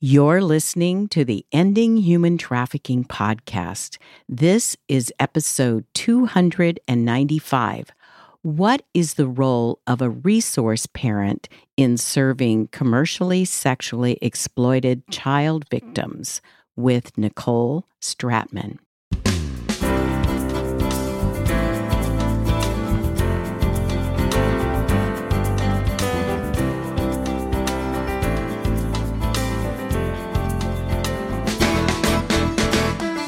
You're listening to the Ending Human Trafficking podcast. This is episode 295. What is the role of a resource parent in serving commercially sexually exploited child victims? With Nicole Strattman.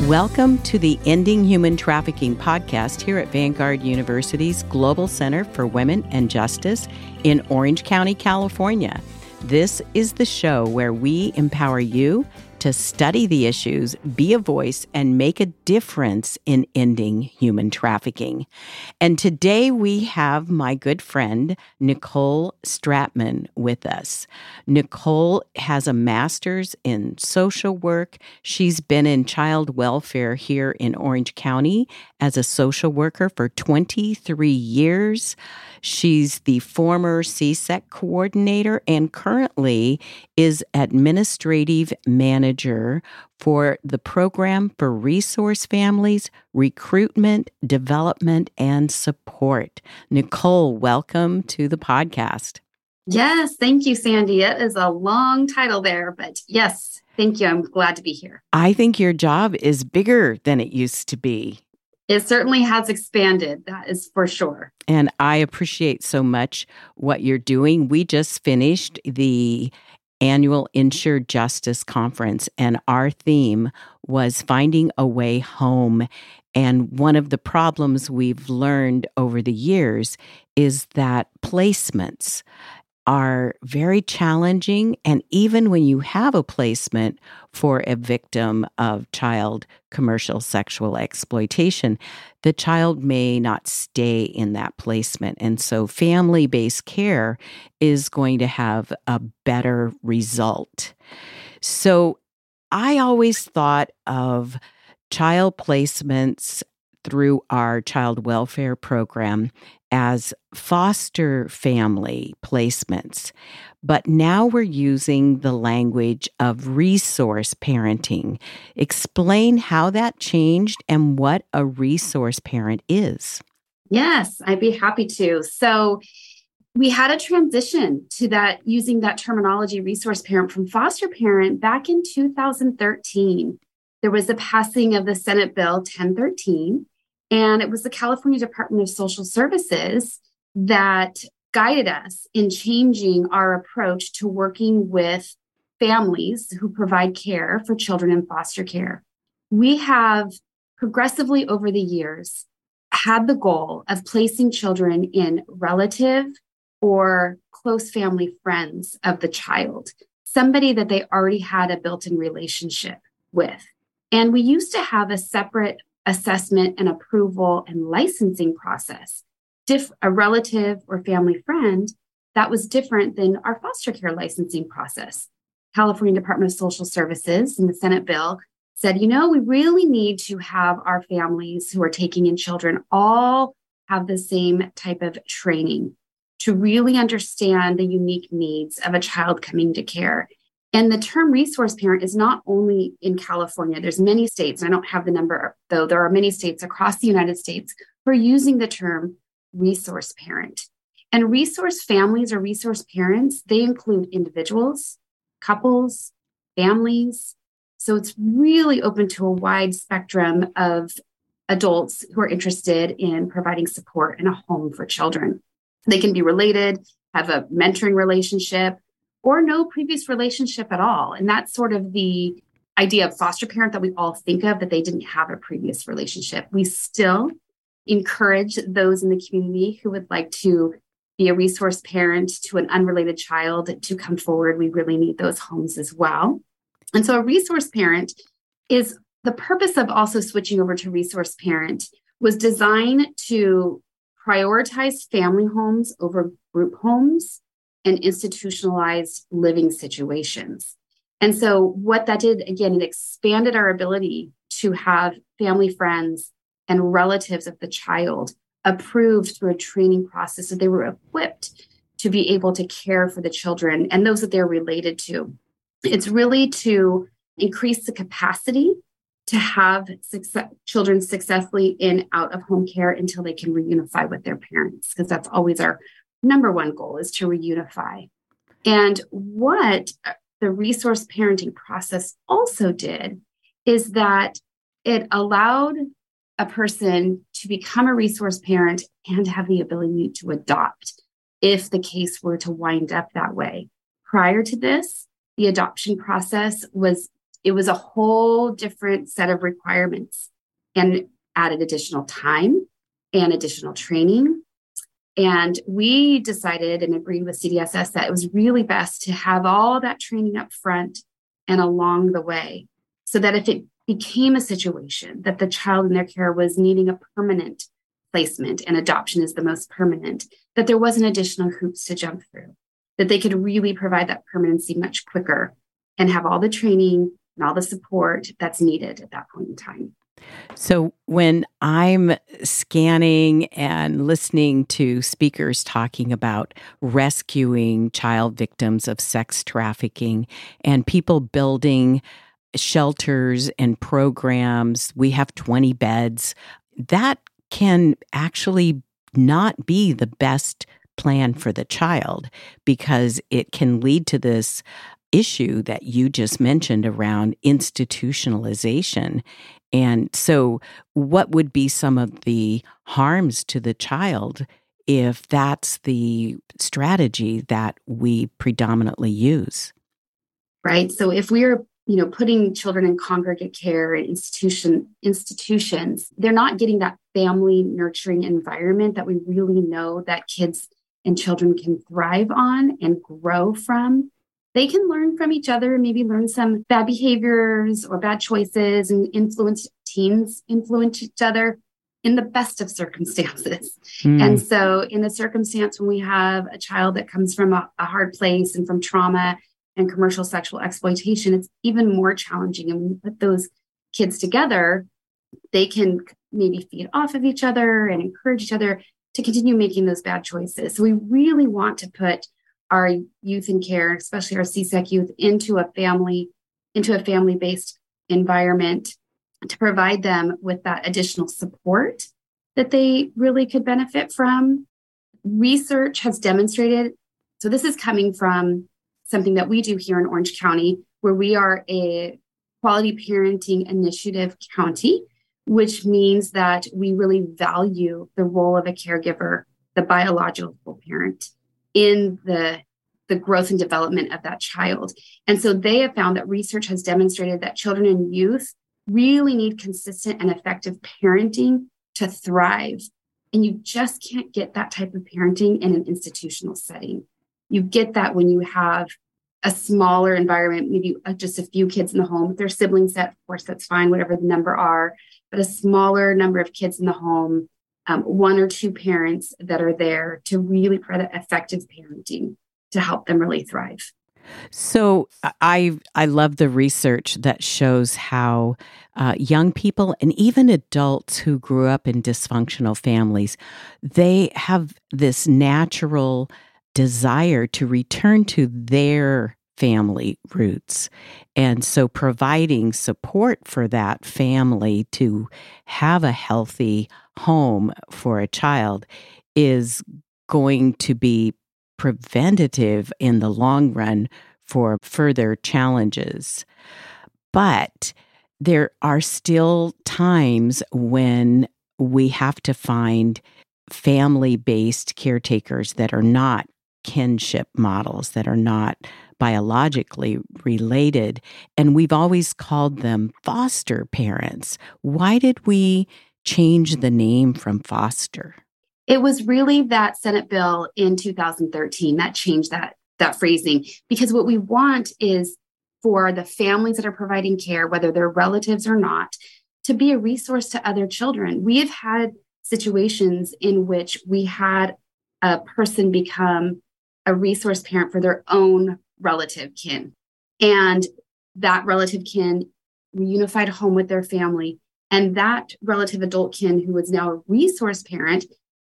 Welcome to the Ending Human Trafficking podcast here at Vanguard University's Global Center for Women and Justice in Orange County, California. This is the show where we empower you to study the issues, be a voice, and make a difference in ending human trafficking. And today we have my good friend, Nicole Strattman, with us. Nicole has a master's in social work. She's been in child welfare here in Orange County as a social worker for 23 years. She's the former CSEC coordinator and currently is administrative manager for the Program for Resource Families, Recruitment, Development, and Support. Nicole, welcome to the podcast. Yes, thank you, Sandie. It is a long title there, but yes, thank you. I'm glad to be here. I think your job is bigger than it used to be. It certainly has expanded, that is for sure. And I appreciate so much what you're doing. We just finished the annual Ensure Justice Conference, and our theme was finding a way home. And one of the problems we've learned over the years is that placements are very challenging. And even when you have a placement for a victim of child commercial sexual exploitation, the child may not stay in that placement. And so family based care is going to have a better result. So I always thought of child placements through our child welfare program as foster family placements. But now we're using the language of resource parenting. Explain how that changed and what a resource parent is. Yes, I'd be happy to. So, we had a transition to that using that terminology resource parent from foster parent back in 2013. There was the passing of the Senate Bill 1013 and it was the California Department of Social Services that guided us in changing our approach to working with families who provide care for children in foster care. We have progressively over the years had the goal of placing children in relative or close family friends of the child, somebody that they already had a built in relationship with. And we used to have a separate assessment and approval and licensing process. Diff- a relative or family friend that was different than our foster care licensing process. California Department of Social Services and the Senate bill said, you know, we really need to have our families who are taking in children all have the same type of training to really understand the unique needs of a child coming to care and the term resource parent is not only in California, there's many states, I don't have the number, though there are many states across the United States who are using the term resource parent. And resource families or resource parents, they include individuals, couples, families. So it's really open to a wide spectrum of adults who are interested in providing support and a home for children. They can be related, have a mentoring relationship, or no previous relationship at all. And that's sort of the idea of foster parent that we all think of that they didn't have a previous relationship. We still encourage those in the community who would like to be a resource parent to an unrelated child to come forward. We really need those homes as well. And so a resource parent is the purpose of also switching over to resource parent was designed to prioritize family homes over group homes and institutionalized living situations. And so, what that did, again, it expanded our ability to have family friends and relatives of the child approved through a training process so they were equipped to be able to care for the children and those that they're related to. It's really to increase the capacity to have success, children successfully in out of home care until they can reunify with their parents, because that's always our number one goal is to reunify. And what the resource parenting process also did is that it allowed a person to become a resource parent and have the ability to adopt if the case were to wind up that way. Prior to this, the adoption process was it was a whole different set of requirements and added additional time and additional training. And we decided and agreed with CDSS that it was really best to have all that training up front and along the way so that if it became a situation that the child in their care was needing a permanent placement and adoption is the most permanent, that there wasn't additional hoops to jump through, that they could really provide that permanency much quicker and have all the training and all the support that's needed at that point in time. So, when I'm scanning and listening to speakers talking about rescuing child victims of sex trafficking and people building shelters and programs, we have 20 beds, that can actually not be the best plan for the child because it can lead to this issue that you just mentioned around institutionalization. And so, what would be some of the harms to the child if that's the strategy that we predominantly use? Right. So, if we're you know putting children in congregate care and institution institutions they're not getting that family nurturing environment that we really know that kids and children can thrive on and grow from they can learn from each other, and maybe learn some bad behaviors or bad choices and influence teens, influence each other in the best of circumstances. Mm. And so, in the circumstance when we have a child that comes from a, a, hard place and from trauma and commercial sexual exploitation, it's even more challenging. And when we put those kids together, they can maybe feed off of each other and encourage each other to continue making those bad choices. So, we really want to put our youth in care, especially our CSEC youth, into a family, into a family-based environment to provide them with that additional support that they really could benefit from. Research has demonstrated, so this is coming from something that we do here in Orange County, where we are a quality parenting initiative county, which means that we really value the role of a caregiver, the biological parent in the the growth and development of that child. And so they have found that research has demonstrated that children and youth really need consistent and effective parenting to thrive. And you just can't get that type of parenting in an institutional setting. You get that when you have a smaller environment, maybe uh, just a few kids in the home. their they're siblings, set, of course, that's fine, whatever the number are, but a smaller number of kids in the home um, one or two parents that are there to really provide effective parenting to help them really thrive. So I I love the research that shows how uh, young people and even adults who grew up in dysfunctional families they have this natural desire to return to their family roots. And so providing support for that family to have a healthy home for a child is going to be preventative in the long run for further challenges. But there are still times when we have to find family based caretakers that are not kinship models, that are not biologically related. And we've always called them foster parents. Why did we change the name from foster? It was really that Senate bill in 2013 that changed that that phrasing because what we want is for the families that are providing care, whether they're relatives or not, to be a resource to other children. We have had situations in which we had a person become a resource parent for their own relative kin. And that relative kin reunified home with their family. And that relative adult kin, who was now a resource parent,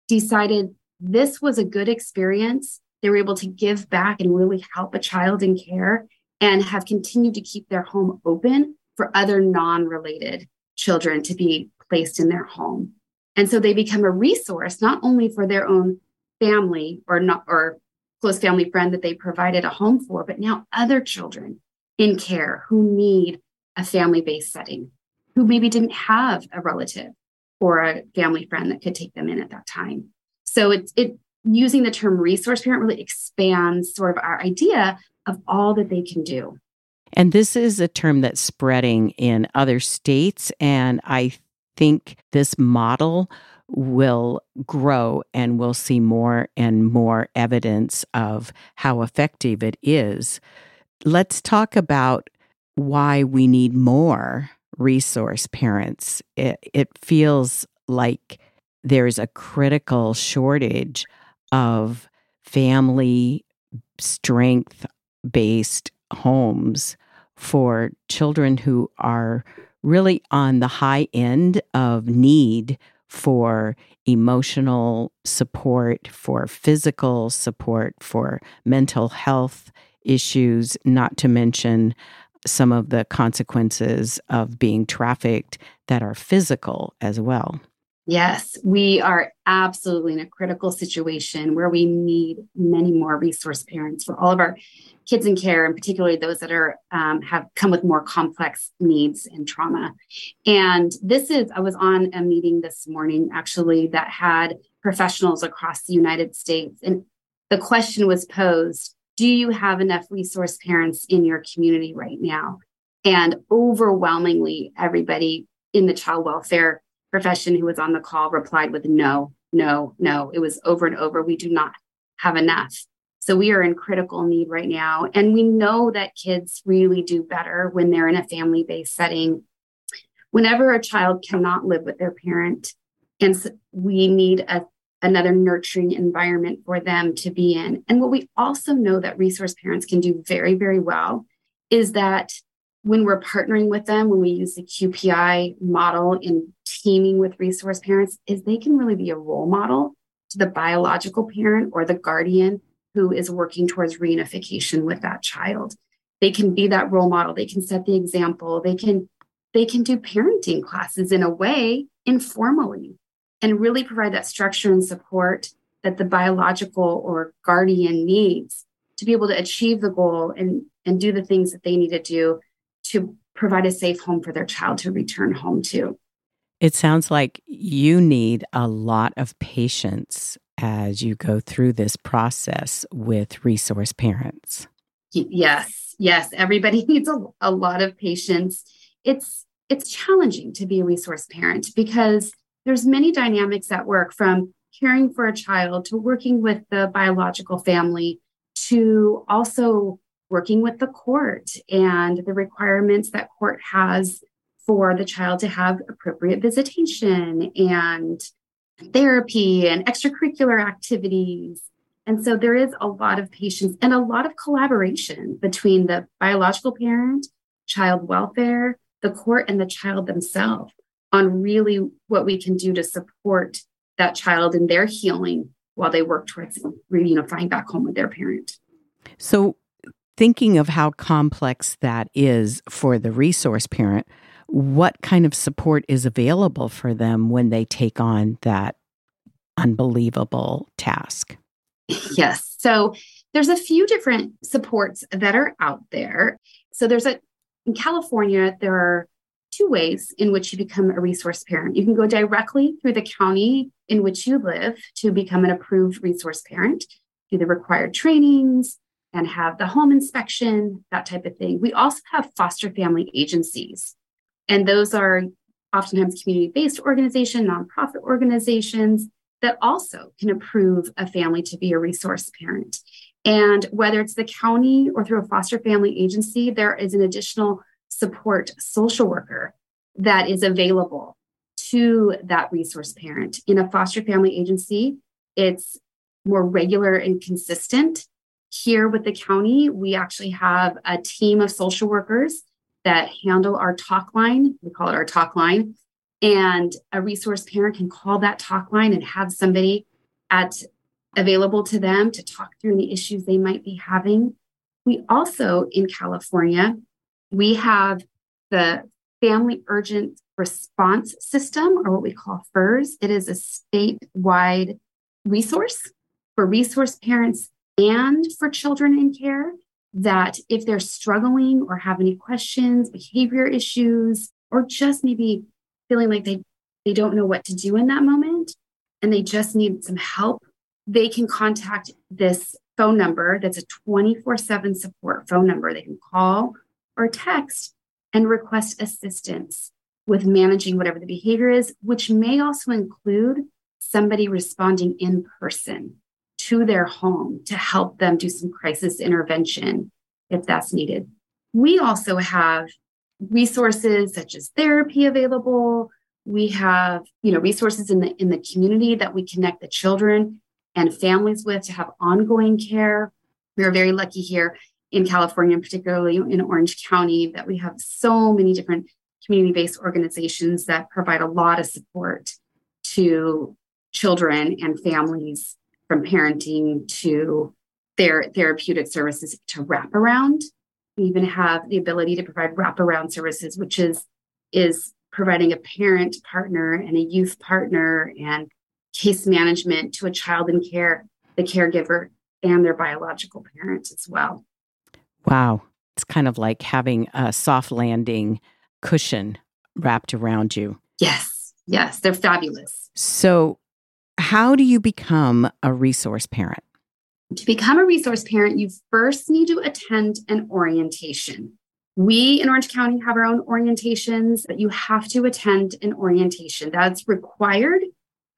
decided this was a good experience. They were able to give back and really help a child in care. and have continued to keep their home open for other non related children to be placed in their home. And so they become a resource not only for their own family or not or close family friend that they provided a home for, but now other children in care who need a family based setting, who maybe didn't have a relative or a family friend that could take them in at that time. So it's it using the term resource parent really expands sort of our idea of all that they can do. And this is a term that's spreading in other states. And I think this model will grow and we'll see more and more evidence of how effective it is. Let's talk about why we need more resource parents. It, it feels like there's a critical shortage of family strength based homes for children who are really on the high end of need for emotional support, for physical support, for mental health issues, not to mention some of the consequences of being trafficked that are physical as well. Yes, we are absolutely in a critical situation where we need many more resource parents for all of our kids in care, and particularly those that are um, have come with more complex needs and trauma. And this is, I was on a meeting this morning actually that had professionals across the United States, and the question was posed: Do you have enough resource parents in your community right now? And overwhelmingly, everybody in the child welfare profession who was on the call replied with no, no, no. It was over and over. We do not have enough. So we are in critical need right now. And we know that kids really do better when they're in a family based setting. Whenever a child cannot live with their parent, and we need a, another nurturing environment for them to be in. And what we also know that resource parents can do very, very well is that when we're partnering with them, when we use the QPI model in teaming with resource parents, is they can really be a role model to the biological parent or the guardian who is working towards reunification with that child. They can be that role model. They can set the example. They can they can do parenting classes in a way informally and really provide that structure and support that the biological or guardian needs to be able to achieve the goal and and do the things that they need to do to provide a safe home for their child to return home to. It sounds like you need a lot of patience as you go through this process with resource parents. Yes, yes, everybody needs a, a lot of patience. It's it's challenging to be a resource parent because there's many dynamics at work from caring for a child to working with the biological family to also working with the court and the requirements that court has for the child to have appropriate visitation and therapy and extracurricular activities. And so there is a lot of patience and a lot of collaboration between the biological parent, child welfare, the court, and the child themselves on really what we can do to support that child in their healing while they work towards reunifying back home with their parent. So, thinking of how complex that is for the resource parent, what kind of support is available for them when they take on that unbelievable task? Yes. So there's a few different supports that are out there. So there's a in California, there are two ways in which you become a resource parent. You can go directly through the county in which you live to become an approved resource parent, do the required trainings and have the home inspection, that type of thing. We also have foster family agencies. And those are oftentimes community based organizations, nonprofit organizations that also can approve a family to be a resource parent. And whether it's the county or through a foster family agency, there is an additional support social worker that is available to that resource parent. In a foster family agency, it's more regular and consistent. Here with the county, we actually have a team of social workers that handle our talk line. We call it our talk line. And a resource parent can call that talk line and have somebody at available to them to talk through the issues they might be having. We also, in California, we have the Family Urgent Response System, or what we call FURS. It is a statewide resource for resource parents and for children in care that if they're struggling or have any questions, behavior issues, or just maybe feeling like they, they don't know what to do in that moment and they just need some help, they can contact this phone number that's a 24 7 support phone number. They can call or text and request assistance with managing whatever the behavior is, which may also include somebody responding in person to their home to help them do some crisis intervention if that's needed. We also have resources such as therapy available. We have, you know, resources in the in the community that we connect the children and families with to have ongoing care. We are very lucky here in California, particularly in Orange County, that we have so many different community based organizations that provide a lot of support to children and families from parenting to their therapeutic services to wrap around. We even have the ability to provide wraparound services, which is is providing a parent partner and a youth partner and case management to a child in care, the caregiver, and their biological parent as well. Wow. It's kind of like having a soft landing cushion wrapped around you. Yes. Yes. They're fabulous. So, how do you become a resource parent? To become a resource parent, you first need to attend an orientation. We in Orange County have our own orientations, but you have to attend an orientation. That's required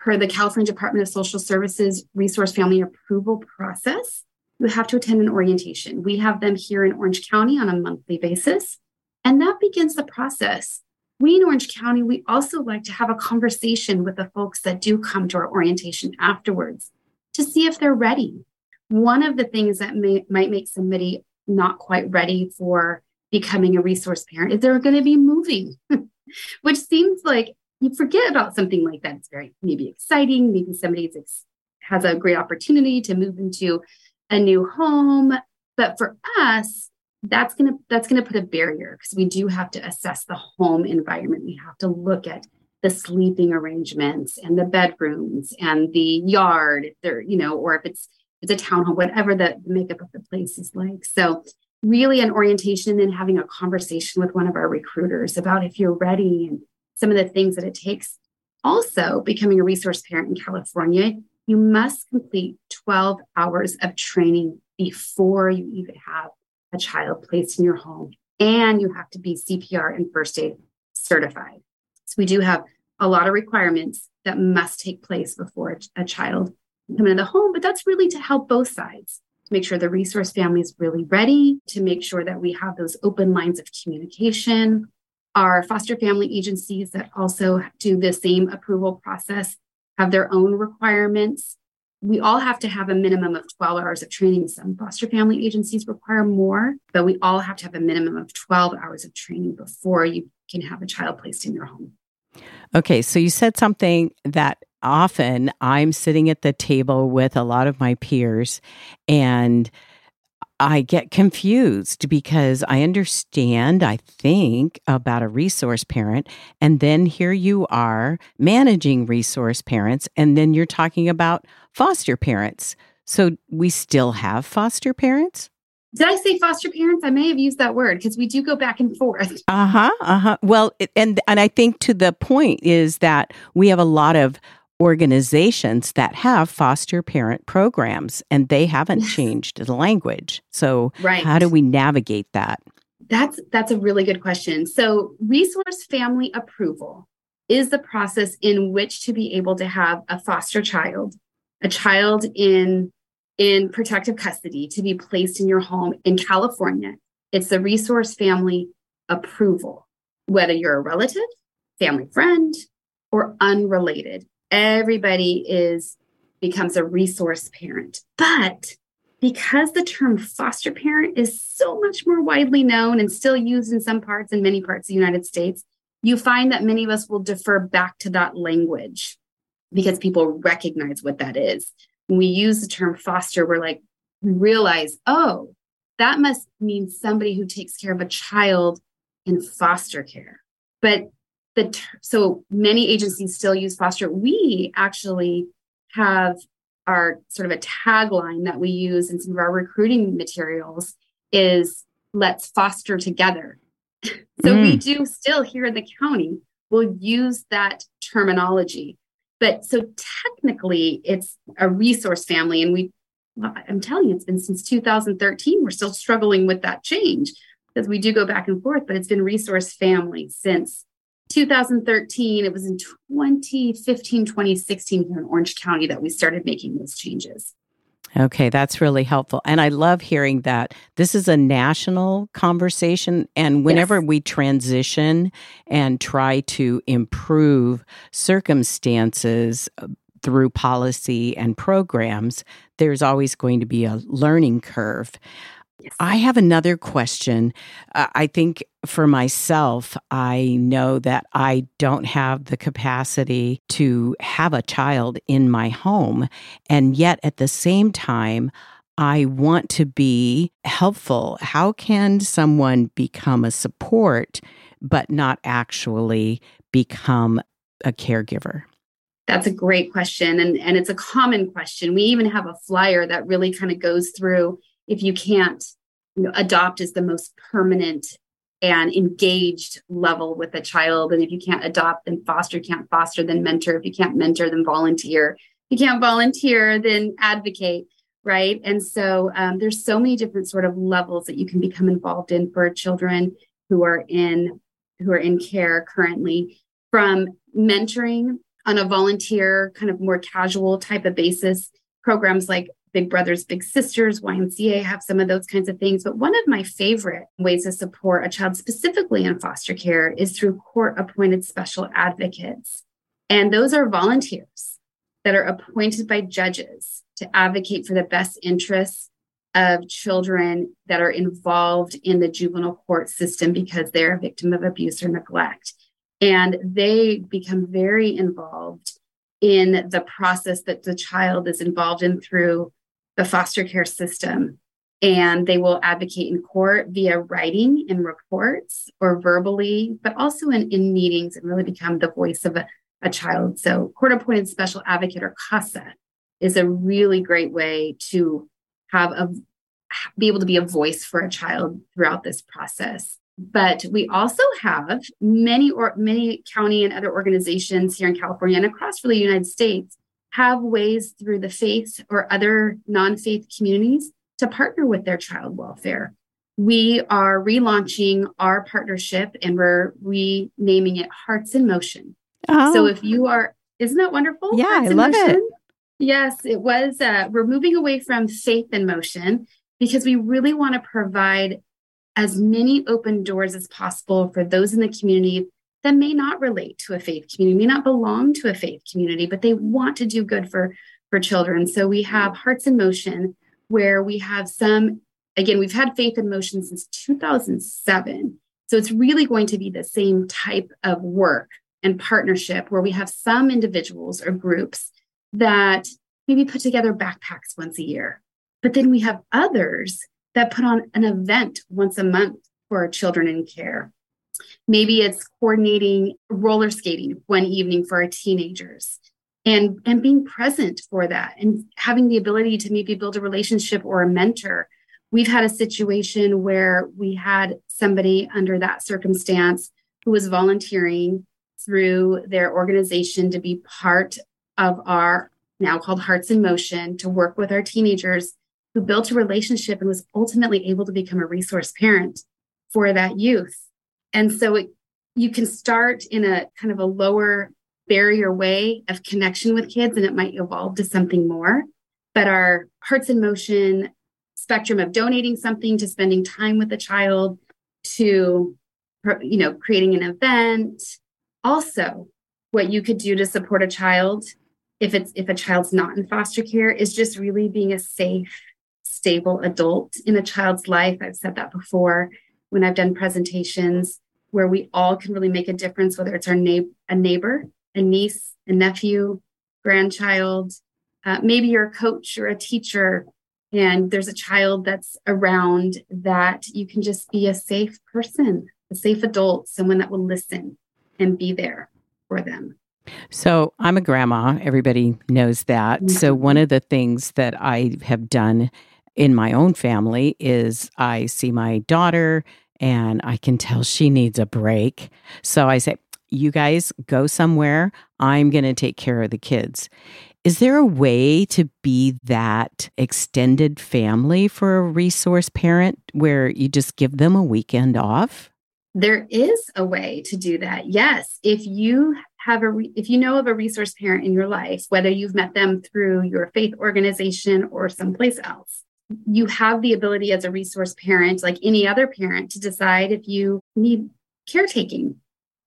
per the California Department of Social Services resource family approval process. You have to attend an orientation. We have them here in Orange County on a monthly basis, and that begins the process. We in Orange County, we also like to have a conversation with the folks that do come to our orientation afterwards to see if they're ready. One of the things that may, might make somebody not quite ready for becoming a resource parent is they're going to be moving, which seems like you forget about something like that. It's very maybe exciting. Maybe somebody has a great opportunity to move into a new home. But for us, that's gonna that's gonna put a barrier because we do have to assess the home environment. We have to look at the sleeping arrangements and the bedrooms and the yard, if they're, you know, or if it's it's a townhome, whatever the makeup of the place is like. So really an orientation and having a conversation with one of our recruiters about if you're ready and some of the things that it takes. Also, becoming a resource parent in California, you must complete 12 hours of training before you even have a child placed in your home. And you have to be CPR and first aid certified. So we do have a lot of requirements that must take place before a child come into the home, but that's really to help both sides to make sure the resource family is really ready, to make sure that we have those open lines of communication, our foster family agencies that also do the same approval process have their own requirements. We all have to have a minimum of 12 hours of training. Some foster family agencies require more, but we all have to have a minimum of 12 hours of training before you can have a child placed in your home. Okay, so you said something that often I'm sitting at the table with a lot of my peers and I get confused because I understand, I think, about a resource parent. And then here you are managing resource parents. And then you're talking about foster parents. So we still have foster parents? Did I say foster parents? I may have used that word because we do go back and forth. Uh huh. Uh huh. Well, and and I think to the point is that we have a lot of organizations that have foster parent programs and they haven't changed the language. So right. how do we navigate that? That's that's a really good question. So resource family approval is the process in which to be able to have a foster child, a child in in protective custody to be placed in your home in California. It's the resource family approval, whether you're a relative, family friend, or unrelated everybody is becomes a resource parent. But because the term foster parent is so much more widely known and still used in some parts and many parts of the United States, you find that many of us will defer back to that language because people recognize what that is. When we use the term foster, we're like, we realize, oh, that must mean somebody who takes care of a child in foster care. But the so many agencies still use foster. We actually have our sort of a tagline that we use in some of our recruiting materials is let's foster together. so mm. we do still here in the county will use that terminology. But so technically it's a resource family and we well, I'm telling you, it's been since 2013. We're still struggling with that change because we do go back and forth, but it's been resource family since 2013. It was in 2015, 2016 here in Orange County that we started making those changes. Okay, that's really helpful. And I love hearing that this is a national conversation. And whenever yes. we transition and try to improve circumstances uh, through policy and programs, there's always going to be a learning curve. I have another question. Uh, I think for myself, I know that I don't have the capacity to have a child in my home. And yet at the same time, I want to be helpful. How can someone become a support, but not actually become a caregiver? That's a great question. And, and it's a common question. We even have a flyer that really kind of goes through if you can't you know, adopt as the most permanent and engaged level with a child. And if you can't adopt, then foster, can't foster, then mentor. If you can't mentor, then volunteer. If you can't volunteer, then advocate. Right. And so um, there's so many different sort of levels that you can become involved in for children who are in who are in care currently from mentoring on a volunteer kind of more casual type of basis programs like Big Brothers Big Sisters, YMCA have some of those kinds of things. But one of my favorite ways to support a child specifically in foster care is through court appointed special advocates. And those are volunteers that are appointed by judges to advocate for the best interests of children that are involved in the juvenile court system because they're a victim of abuse or neglect. And they become very involved in the process that the child is involved in through the foster care system. And they will advocate in court via writing in reports or verbally, but also in, in meetings and really become the voice of a, a child. So, court appointed special advocate or CASA is a really great way to have a be able to be a voice for a child throughout this process. But we also have many or many county and other organizations here in California and across really the United States have ways through the faith or other non faith communities to partner with their child welfare. We are relaunching our partnership and we're renaming it Hearts in Motion. Oh. So if you are, isn't that wonderful? Yeah, Hearts I love Motion? it. Yes, it was. Uh, we're moving away from faith in motion because we really want to provide as many open doors as possible for those in the community that may not relate to a faith community, may not belong to a faith community, but they want to do good for, for children. So we have Hearts in Motion, where we have some, again, we've had Faith in Motion since 2007. So it's really going to be the same type of work and partnership where we have some individuals or groups that maybe put together backpacks once a year. But then we have others that put on an event once a month for our children in care Maybe it's coordinating roller skating one evening for our teenagers and, and being present for that and having the ability to maybe build a relationship or a mentor. We've had a situation where we had somebody under that circumstance who was volunteering through their organization to be part of our now called Hearts in Motion to work with our teenagers who built a relationship and was ultimately able to become a resource parent for that youth. And so it, you can start in a kind of a lower barrier way of connection with kids and it might evolve to something more. But our Hearts in Motion spectrum of donating something to spending time with a child to you know creating an event. Also what you could do to support a child if it's if a child's not in foster care is just really being a safe stable adult in a child's life. I've said that before when i've done presentations where we all can really make a difference, whether it's our na- a neighbor, a niece, a nephew, grandchild, uh, maybe you're a coach or a teacher and there's a child that's around that you can just be a safe person, a safe adult, someone that will listen and be there for them. So, I'm a grandma. Everybody knows that. Mm-hmm. So, one of the things that I have done in my own family is I see my daughter and I can tell she needs a break. So, I say, You guys go somewhere. I'm going to take care of the kids. Is there a way to be that extended family for a resource parent where you just give them a weekend off? There is a way to do that. Yes. If you have a re- if you know of a resource parent in your life, whether you've met them through your faith organization or someplace else, you have the ability as a resource parent, like any other parent, to decide if you need caretaking.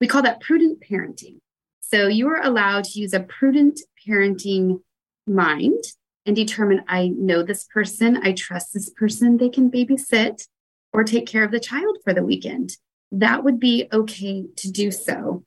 We call that prudent parenting. So you are allowed to use a prudent parenting mind and determine I know this person, I trust this person, they can babysit or take care of the child for the weekend. That would be okay to do so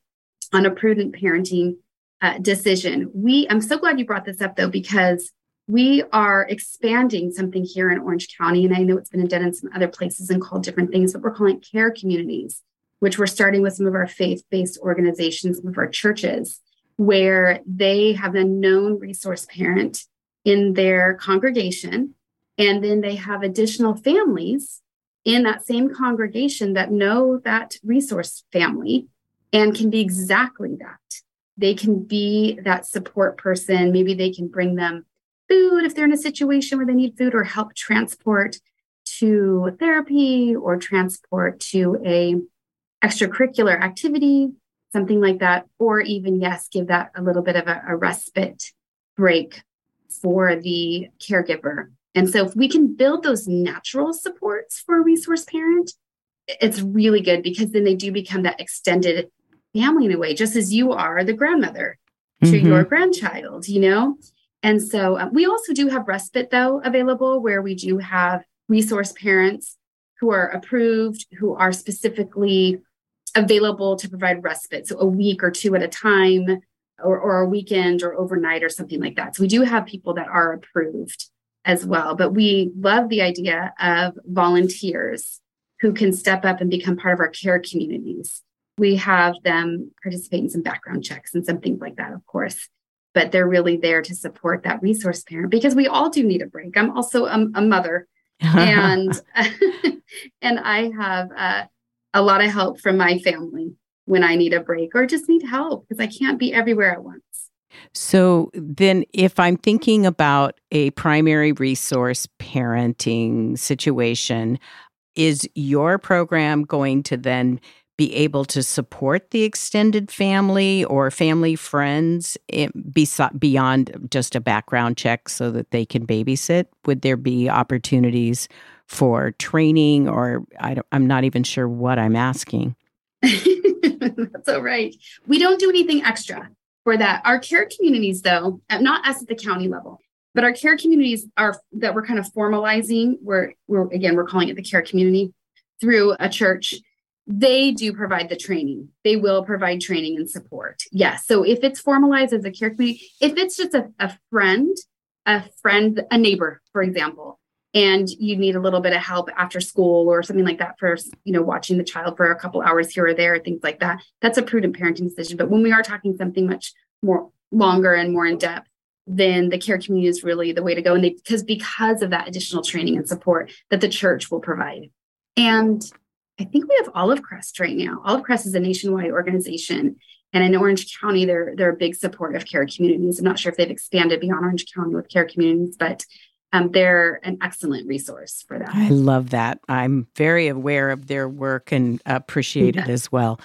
on a prudent parenting uh, decision. We, I'm so glad you brought this up though, because we are expanding something here in Orange County. And I know it's been done in some other places and called different things, but we're calling care communities which we're starting with some of our faith based organizations, some of our churches, where they have a known resource parent in their congregation. And then they have additional families in that same congregation that know that resource family and can be exactly that. They can be that support person. Maybe they can bring them food if they're in a situation where they need food or help transport to therapy or transport to a extracurricular activity, something like that, or even, yes, give that a little bit of a, a respite break for the caregiver. And so, if we can build those natural supports for a resource parent, it's really good because then they do become that extended family in a way, just as you are the grandmother to mm-hmm. your grandchild, you know? And so, uh, we also do have respite, though, available where we do have resource parents who are approved, who are specifically available to provide respite. So a week or two at a time, or, or a weekend or overnight or something like that. So we do have people that are approved as well. But we love the idea of volunteers who can step up and become part of our care communities. We have them participate in some background checks and some things like that, of course. But they're really there to support that resource parent because we all do need a break. I'm also a, a mother, and and I have uh, a lot of help from my family when I need a break or just need help because I can't be everywhere at once. So then, if I'm thinking about a primary resource parenting situation, is your program going to then be able to support the extended family or family friends eh, beyond just a background check so that they can babysit? Would there be opportunities for training or I am not even sure what I'm asking. That's all right. We don't do anything extra for that. Our care communities, though, not us at the county level, but our care communities are that we're kind of formalizing. We're, we're again, we're calling it the care community through a church. They do provide the training. They will provide training and support. Yes. So if it's formalized as a care community, if it's just a, a friend, a friend, a neighbor, for example, and you need a little bit of help after school or something like that for you know watching the child for a couple hours here or there things like that that's a prudent parenting decision but when we are talking something much more longer and more in depth then the care community is really the way to go and they because because of that additional training and support that the church will provide and i think we have olive crest right now olive crest is a nationwide organization and in Orange County, they're they're a big support of care communities. I'm not sure if they've expanded beyond Orange County with care communities, but um, they're an excellent resource for that. I love that. I'm very aware of their work and appreciate yeah. it as well.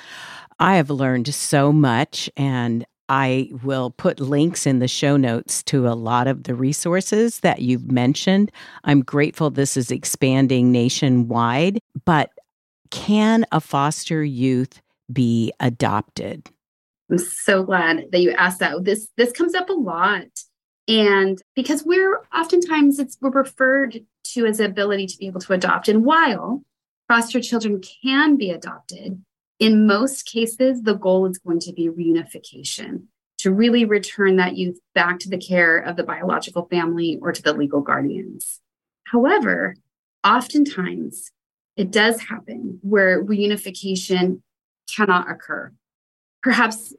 I have learned so much, and I will put links in the show notes to a lot of the resources that you've mentioned. I'm grateful this is expanding nationwide, but can a foster youth be adopted? I'm so glad that you asked that. This this comes up a lot. And because we're oftentimes it's we're referred to as ability to be able to adopt. And while foster children can be adopted, in most cases, the goal is going to be reunification to really return that youth back to the care of the biological family or to the legal guardians. However, oftentimes it does happen where reunification cannot occur. Perhaps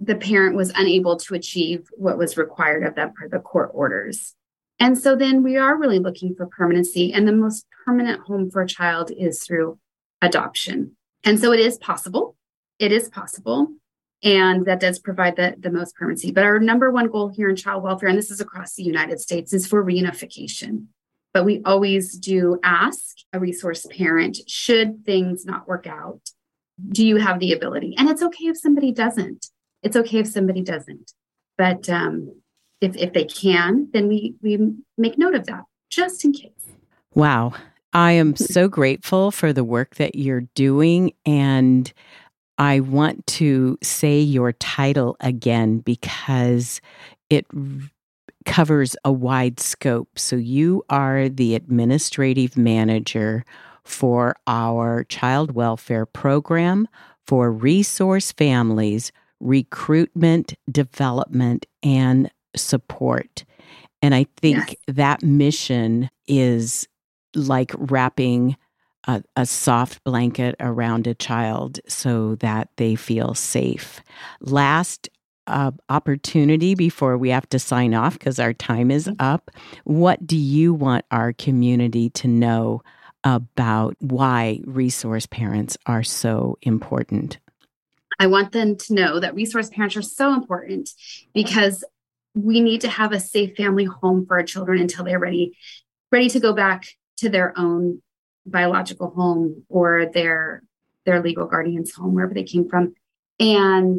the parent was unable to achieve what was required of them per the court orders. And so then we are really looking for permanency. And the most permanent home for a child is through adoption. And so it is possible. It is possible. And that does provide the, the most permanency. But our number one goal here in child welfare, and this is across the United States, is for reunification. But we always do ask a resource parent should things not work out, do you have the ability? And it's okay if somebody doesn't. It's okay if somebody doesn't. But um, if, if they can, then we, we make note of that just in case. Wow. I am so grateful for the work that you're doing. And I want to say your title again because it covers a wide scope. So you are the administrative manager for our child welfare program for resource families, recruitment, development, and support. And I think yes. that mission is like wrapping a, a, soft blanket around a child so that they feel safe. Last uh, opportunity before we have to sign off because our time is mm-hmm. up. What do you want our community to know about why resource parents are so important? I want them to know that resource parents are so important because we need to have a safe family home for our children until they're ready ready to go back to their own biological home or their their legal guardian's home wherever they came from and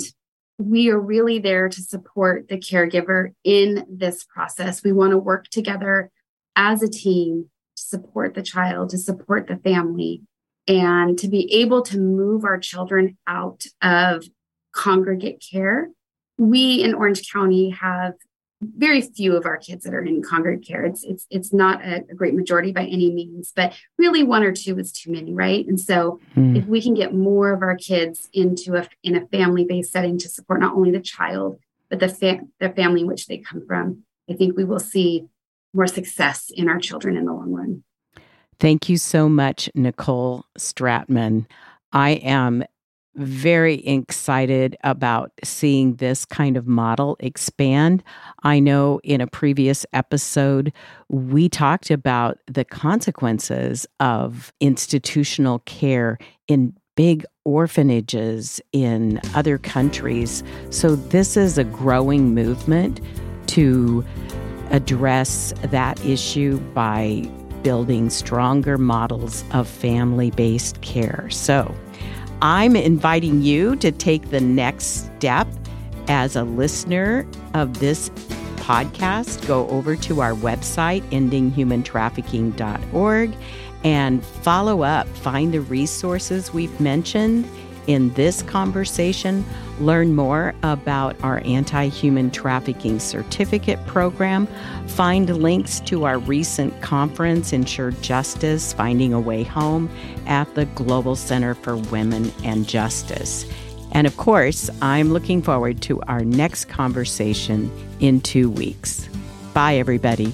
we are really there to support the caregiver in this process. We want to work together as a team to support the child to support the family and to be able to move our children out of congregate care. We in orange county have very few of our kids that are in congregate care. It's it's it's not a, a, great majority by any means, but really one or two is too many, right? And so mm. if we can get more of our kids into a in a family based setting to support not only the child but the fa- the family in which they come from, I think we will see more success in our children in the long run. Thank you so much, Nicole Strattman. I am very excited about seeing this kind of model expand. I know in a previous episode, we talked about the consequences of institutional care in big orphanages in other countries. So, this is a growing movement to address that issue by building stronger models of family based care. So, I'm inviting you to take the next step as a listener of this podcast. Go over to our website, endinghumantrafficking.org, and follow up. Find the resources we've mentioned in this conversation, learn more about our anti human trafficking certificate program, find links to our recent conference, Ensure Justice Finding a Way Home, at the Global Center for Women and Justice. And of course, I'm looking forward to our next conversation in two weeks. Bye, everybody.